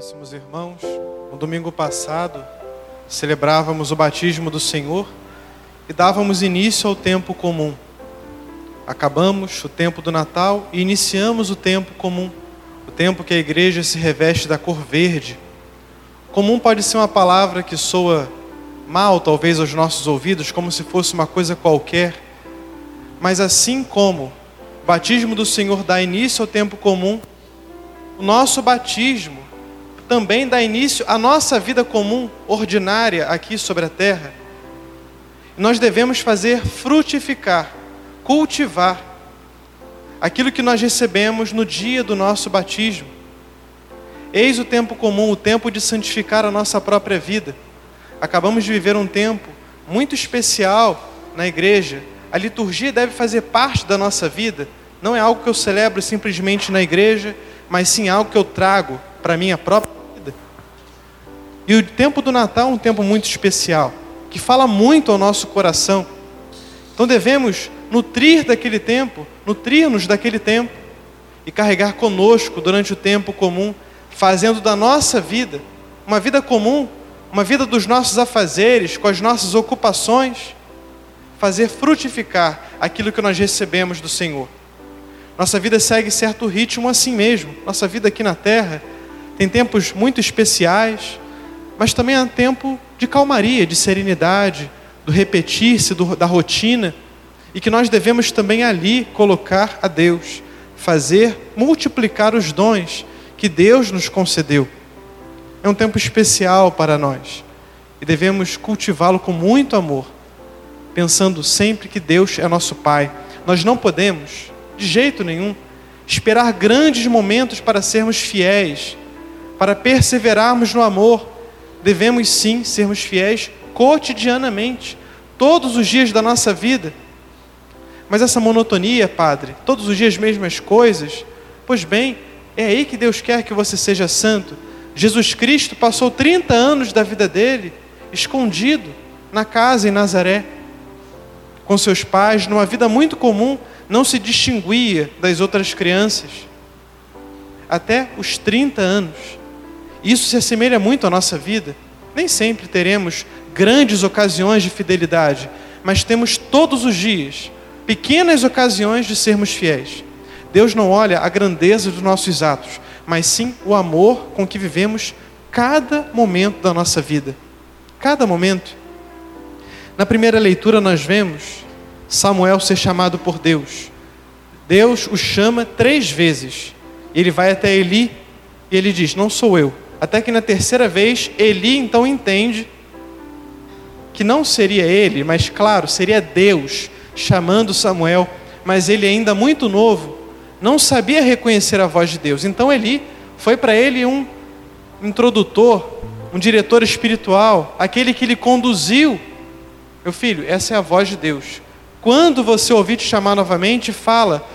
Caríssimos irmãos, no domingo passado celebrávamos o batismo do Senhor e dávamos início ao tempo comum. Acabamos o tempo do Natal e iniciamos o tempo comum, o tempo que a igreja se reveste da cor verde. Comum pode ser uma palavra que soa mal, talvez, aos nossos ouvidos, como se fosse uma coisa qualquer, mas assim como o batismo do Senhor dá início ao tempo comum, o nosso batismo também dá início à nossa vida comum, ordinária, aqui sobre a terra. Nós devemos fazer frutificar, cultivar aquilo que nós recebemos no dia do nosso batismo. Eis o tempo comum, o tempo de santificar a nossa própria vida. Acabamos de viver um tempo muito especial na igreja. A liturgia deve fazer parte da nossa vida. Não é algo que eu celebro simplesmente na igreja, mas sim algo que eu trago para minha própria e o tempo do Natal é um tempo muito especial, que fala muito ao nosso coração. Então devemos nutrir daquele tempo, nutrir-nos daquele tempo e carregar conosco durante o tempo comum, fazendo da nossa vida uma vida comum, uma vida dos nossos afazeres, com as nossas ocupações, fazer frutificar aquilo que nós recebemos do Senhor. Nossa vida segue certo ritmo assim mesmo. Nossa vida aqui na terra tem tempos muito especiais, mas também há tempo de calmaria, de serenidade, do repetir-se da rotina, e que nós devemos também ali colocar a Deus, fazer multiplicar os dons que Deus nos concedeu. É um tempo especial para nós e devemos cultivá-lo com muito amor, pensando sempre que Deus é nosso Pai. Nós não podemos, de jeito nenhum, esperar grandes momentos para sermos fiéis, para perseverarmos no amor devemos sim sermos fiéis cotidianamente, todos os dias da nossa vida. Mas essa monotonia, Padre, todos os dias mesmas coisas, pois bem, é aí que Deus quer que você seja santo. Jesus Cristo passou 30 anos da vida dele escondido na casa em Nazaré, com seus pais, numa vida muito comum, não se distinguia das outras crianças. Até os 30 anos. Isso se assemelha muito à nossa vida. Nem sempre teremos grandes ocasiões de fidelidade, mas temos todos os dias pequenas ocasiões de sermos fiéis. Deus não olha a grandeza dos nossos atos, mas sim o amor com que vivemos cada momento da nossa vida. Cada momento. Na primeira leitura, nós vemos Samuel ser chamado por Deus. Deus o chama três vezes. Ele vai até Eli e ele diz: Não sou eu, até que na terceira vez, Eli então entende que não seria ele, mas claro, seria Deus chamando Samuel, mas ele ainda muito novo, não sabia reconhecer a voz de Deus. Então Eli foi para ele um introdutor, um diretor espiritual, aquele que lhe conduziu. Meu filho, essa é a voz de Deus. Quando você ouvir te chamar novamente, fala: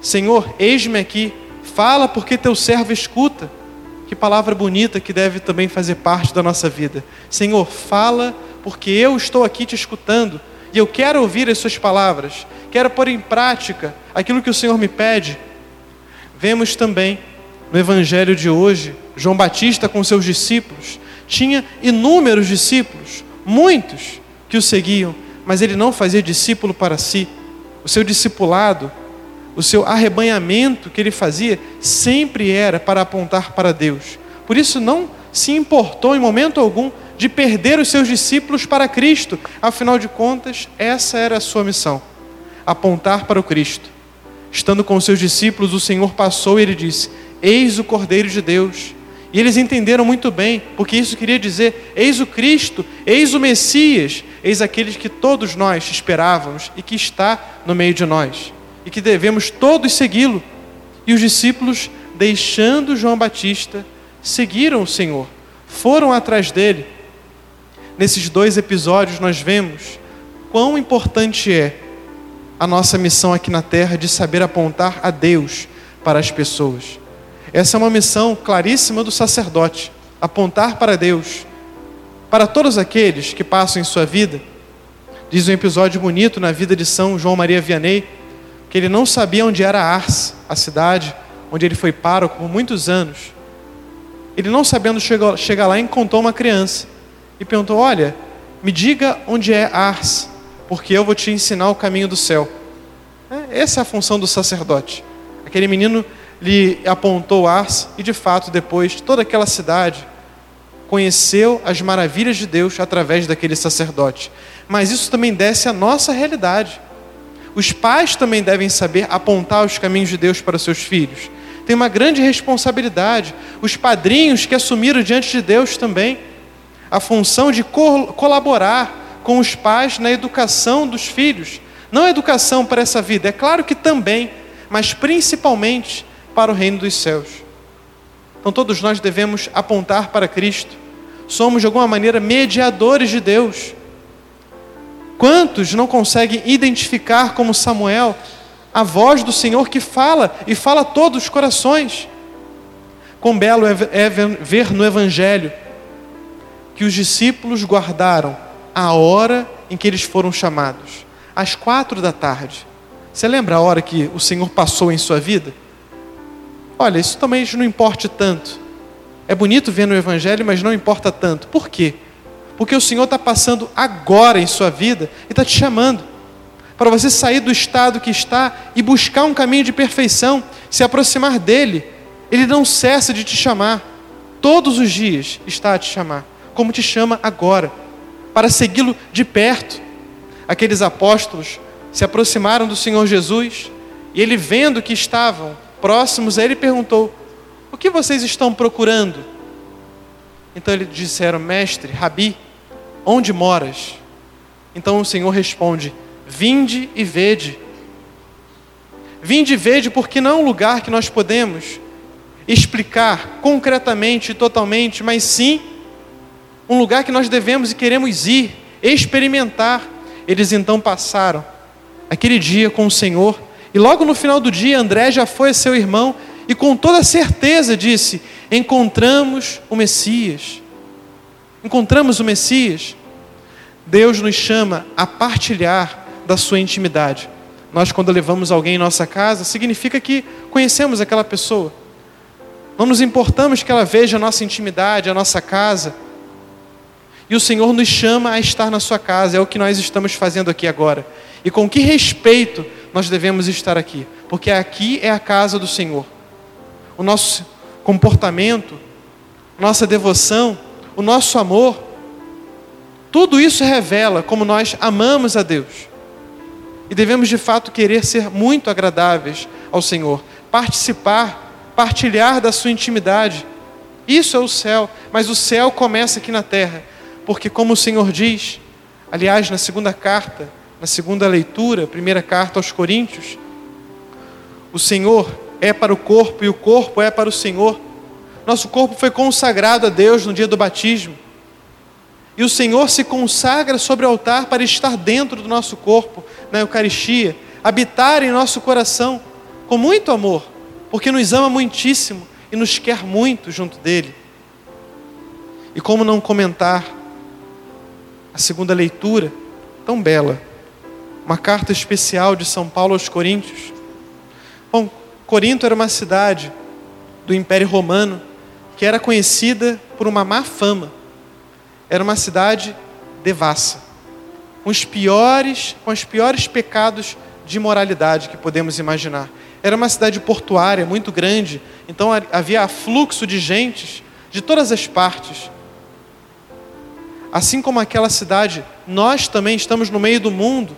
Senhor, eis-me aqui. Fala porque teu servo escuta. Que palavra bonita que deve também fazer parte da nossa vida. Senhor, fala, porque eu estou aqui te escutando e eu quero ouvir as suas palavras, quero pôr em prática aquilo que o Senhor me pede. Vemos também no evangelho de hoje, João Batista com seus discípulos, tinha inúmeros discípulos, muitos que o seguiam, mas ele não fazia discípulo para si. O seu discipulado o seu arrebanhamento que ele fazia sempre era para apontar para Deus. Por isso não se importou em momento algum de perder os seus discípulos para Cristo. Afinal de contas, essa era a sua missão: apontar para o Cristo. Estando com os seus discípulos, o Senhor passou e ele disse: Eis o Cordeiro de Deus. E eles entenderam muito bem, porque isso queria dizer: Eis o Cristo, eis o Messias, eis aqueles que todos nós esperávamos e que está no meio de nós e que devemos todos segui-lo. E os discípulos, deixando João Batista, seguiram o Senhor, foram atrás dele. Nesses dois episódios, nós vemos quão importante é a nossa missão aqui na terra de saber apontar a Deus para as pessoas. Essa é uma missão claríssima do sacerdote, apontar para Deus. Para todos aqueles que passam em sua vida, diz um episódio bonito na vida de São João Maria Vianney, que ele não sabia onde era Ars, a cidade onde ele foi pároco por muitos anos. ele não sabendo chegar, chegar lá, encontrou uma criança e perguntou: Olha, me diga onde é Ars, porque eu vou te ensinar o caminho do céu. É, essa é a função do sacerdote. Aquele menino lhe apontou Ars e, de fato, depois toda aquela cidade conheceu as maravilhas de Deus através daquele sacerdote. Mas isso também desce à nossa realidade. Os pais também devem saber apontar os caminhos de Deus para os seus filhos. Tem uma grande responsabilidade. Os padrinhos que assumiram diante de Deus também a função de co colaborar com os pais na educação dos filhos. Não a educação para essa vida, é claro que também, mas principalmente para o reino dos céus. Então todos nós devemos apontar para Cristo. Somos de alguma maneira mediadores de Deus. Quantos não conseguem identificar como Samuel a voz do Senhor que fala e fala a todos os corações? Quão belo é, é ver no Evangelho que os discípulos guardaram a hora em que eles foram chamados, às quatro da tarde. Você lembra a hora que o Senhor passou em sua vida? Olha, isso também não importa tanto. É bonito ver no Evangelho, mas não importa tanto. Por quê? Porque o Senhor está passando agora em sua vida e está te chamando para você sair do estado que está e buscar um caminho de perfeição, se aproximar dele. Ele não cessa de te chamar. Todos os dias está a te chamar, como te chama agora, para segui-lo de perto. Aqueles apóstolos se aproximaram do Senhor Jesus e ele, vendo que estavam próximos a ele, perguntou: O que vocês estão procurando? Então eles disseram: Mestre, Rabi, onde moras? Então o Senhor responde: Vinde e vede. Vinde e vede, porque não é um lugar que nós podemos explicar concretamente e totalmente, mas sim um lugar que nós devemos e queremos ir, experimentar. Eles então passaram aquele dia com o Senhor e logo no final do dia, André já foi seu irmão e com toda certeza disse: Encontramos o Messias. Encontramos o Messias. Deus nos chama a partilhar da sua intimidade. Nós, quando levamos alguém em nossa casa, significa que conhecemos aquela pessoa. Não nos importamos que ela veja a nossa intimidade, a nossa casa. E o Senhor nos chama a estar na sua casa, é o que nós estamos fazendo aqui agora. E com que respeito nós devemos estar aqui, porque aqui é a casa do Senhor. O nosso comportamento, nossa devoção, o nosso amor, tudo isso revela como nós amamos a Deus. E devemos de fato querer ser muito agradáveis ao Senhor, participar, partilhar da sua intimidade. Isso é o céu, mas o céu começa aqui na terra, porque, como o Senhor diz, aliás, na segunda carta, na segunda leitura, primeira carta aos Coríntios, o Senhor é para o corpo e o corpo é para o Senhor. Nosso corpo foi consagrado a Deus no dia do batismo. E o Senhor se consagra sobre o altar para estar dentro do nosso corpo, na Eucaristia, habitar em nosso coração com muito amor, porque nos ama muitíssimo e nos quer muito junto dele. E como não comentar a segunda leitura, tão bela, uma carta especial de São Paulo aos Coríntios. Bom, Corinto era uma cidade do Império Romano que era conhecida por uma má fama. Era uma cidade devassa, com os piores, com os piores pecados de moralidade que podemos imaginar. Era uma cidade portuária muito grande, então havia fluxo de gentes de todas as partes. Assim como aquela cidade, nós também estamos no meio do mundo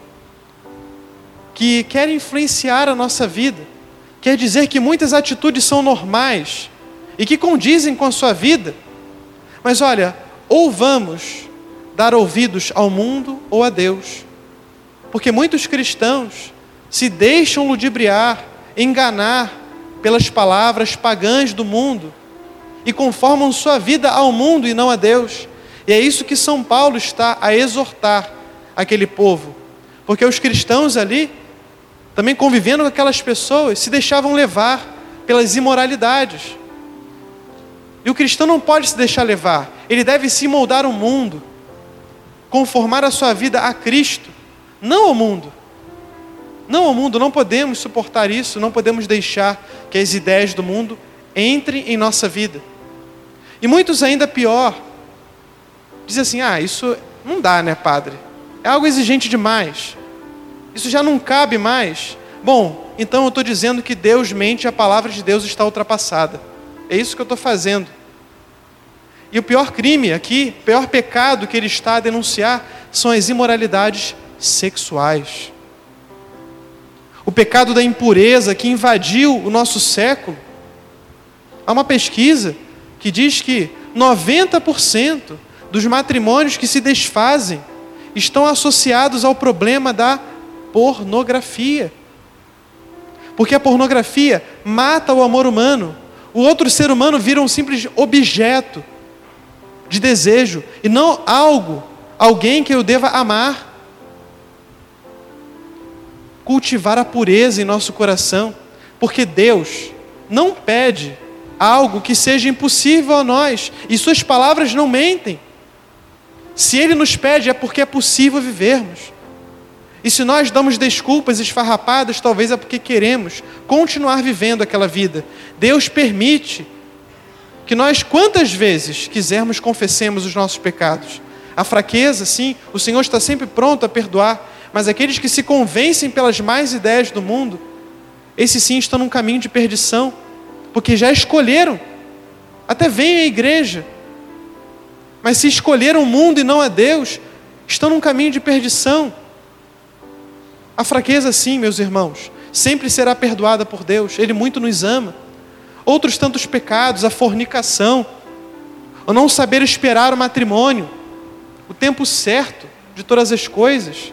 que quer influenciar a nossa vida, quer dizer que muitas atitudes são normais e que condizem com a sua vida. Mas olha, ou vamos dar ouvidos ao mundo ou a Deus, porque muitos cristãos se deixam ludibriar, enganar pelas palavras pagãs do mundo e conformam sua vida ao mundo e não a Deus. E é isso que São Paulo está a exortar aquele povo, porque os cristãos ali também convivendo com aquelas pessoas, se deixavam levar pelas imoralidades. E o cristão não pode se deixar levar, ele deve se moldar o mundo, conformar a sua vida a Cristo, não ao mundo. Não ao mundo, não podemos suportar isso, não podemos deixar que as ideias do mundo entrem em nossa vida. E muitos ainda pior, dizem assim: ah, isso não dá, né, padre? É algo exigente demais. Isso já não cabe mais. Bom, então eu estou dizendo que Deus mente e a palavra de Deus está ultrapassada. É isso que eu estou fazendo. E o pior crime aqui, o pior pecado que ele está a denunciar são as imoralidades sexuais. O pecado da impureza que invadiu o nosso século. Há uma pesquisa que diz que 90% dos matrimônios que se desfazem estão associados ao problema da pornografia. Porque a pornografia mata o amor humano. O outro ser humano vira um simples objeto de desejo e não algo, alguém que eu deva amar. Cultivar a pureza em nosso coração, porque Deus não pede algo que seja impossível a nós, e Suas palavras não mentem. Se Ele nos pede, é porque é possível vivermos. E se nós damos desculpas esfarrapadas, talvez é porque queremos continuar vivendo aquela vida. Deus permite que nós, quantas vezes quisermos, confessemos os nossos pecados. A fraqueza, sim, o Senhor está sempre pronto a perdoar, mas aqueles que se convencem pelas mais ideias do mundo, esses sim estão num caminho de perdição, porque já escolheram, até vêm à igreja, mas se escolheram o mundo e não a Deus, estão num caminho de perdição. A fraqueza, sim, meus irmãos, sempre será perdoada por Deus, Ele muito nos ama. Outros tantos pecados, a fornicação, o não saber esperar o matrimônio, o tempo certo de todas as coisas,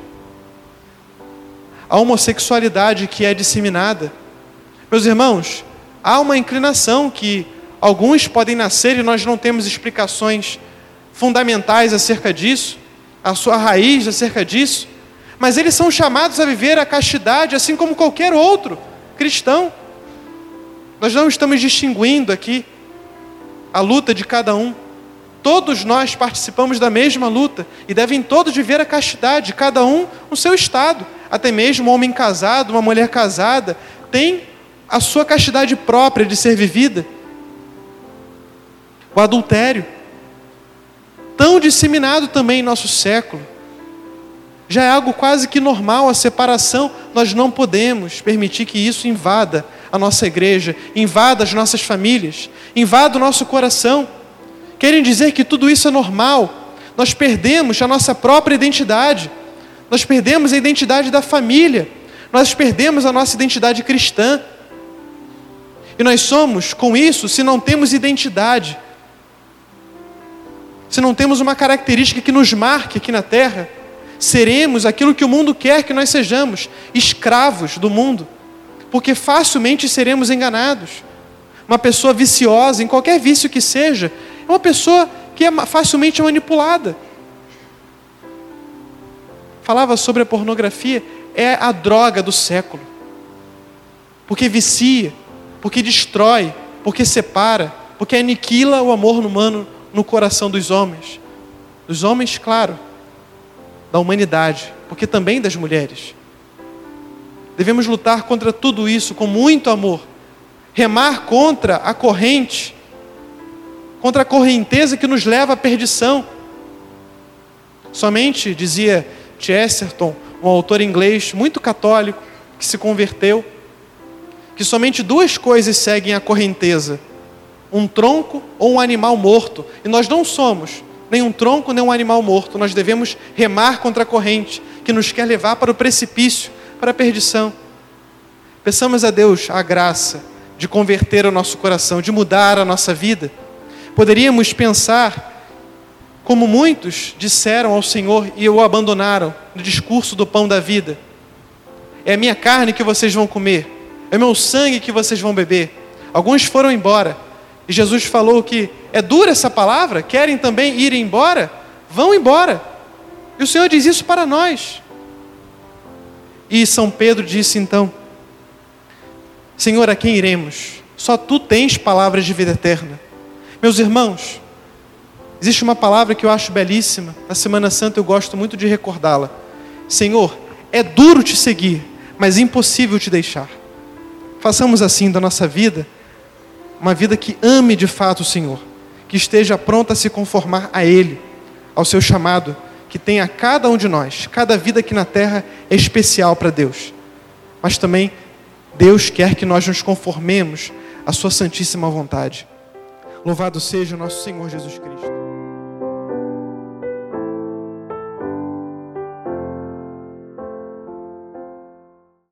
a homossexualidade que é disseminada. Meus irmãos, há uma inclinação que alguns podem nascer e nós não temos explicações fundamentais acerca disso, a sua raiz acerca disso, mas eles são chamados a viver a castidade assim como qualquer outro cristão. Nós não estamos distinguindo aqui a luta de cada um. Todos nós participamos da mesma luta e devem todos viver a castidade, cada um no seu estado. Até mesmo um homem casado, uma mulher casada, tem a sua castidade própria de ser vivida. O adultério, tão disseminado também em nosso século já é algo quase que normal a separação, nós não podemos permitir que isso invada a nossa igreja, invada as nossas famílias, invada o nosso coração. Querem dizer que tudo isso é normal, nós perdemos a nossa própria identidade, nós perdemos a identidade da família, nós perdemos a nossa identidade cristã. E nós somos, com isso, se não temos identidade, se não temos uma característica que nos marque aqui na terra, seremos aquilo que o mundo quer que nós sejamos, escravos do mundo, porque facilmente seremos enganados. Uma pessoa viciosa, em qualquer vício que seja, é uma pessoa que é facilmente manipulada. Falava sobre a pornografia, é a droga do século, porque vicia, porque destrói, porque separa, porque aniquila o amor humano no coração dos homens. Dos homens, claro, da humanidade, porque também das mulheres. Devemos lutar contra tudo isso com muito amor, remar contra a corrente, contra a correnteza que nos leva à perdição. Somente, dizia Chesterton, um autor inglês muito católico, que se converteu, que somente duas coisas seguem a correnteza: um tronco ou um animal morto. E nós não somos nem um tronco, nem um animal morto. Nós devemos remar contra a corrente que nos quer levar para o precipício, para a perdição. Peçamos a Deus a graça de converter o nosso coração, de mudar a nossa vida. Poderíamos pensar como muitos disseram ao Senhor e o abandonaram no discurso do pão da vida. É a minha carne que vocês vão comer, é meu sangue que vocês vão beber. Alguns foram embora, e Jesus falou que é dura essa palavra, querem também ir embora? Vão embora. E o Senhor diz isso para nós. E São Pedro disse então: Senhor, a quem iremos? Só tu tens palavras de vida eterna. Meus irmãos, existe uma palavra que eu acho belíssima, na Semana Santa eu gosto muito de recordá-la. Senhor, é duro te seguir, mas impossível te deixar. Façamos assim da nossa vida uma vida que ame de fato o Senhor, que esteja pronta a se conformar a Ele, ao seu chamado, que tem a cada um de nós. Cada vida aqui na terra é especial para Deus. Mas também Deus quer que nós nos conformemos à Sua santíssima vontade. Louvado seja o nosso Senhor Jesus Cristo.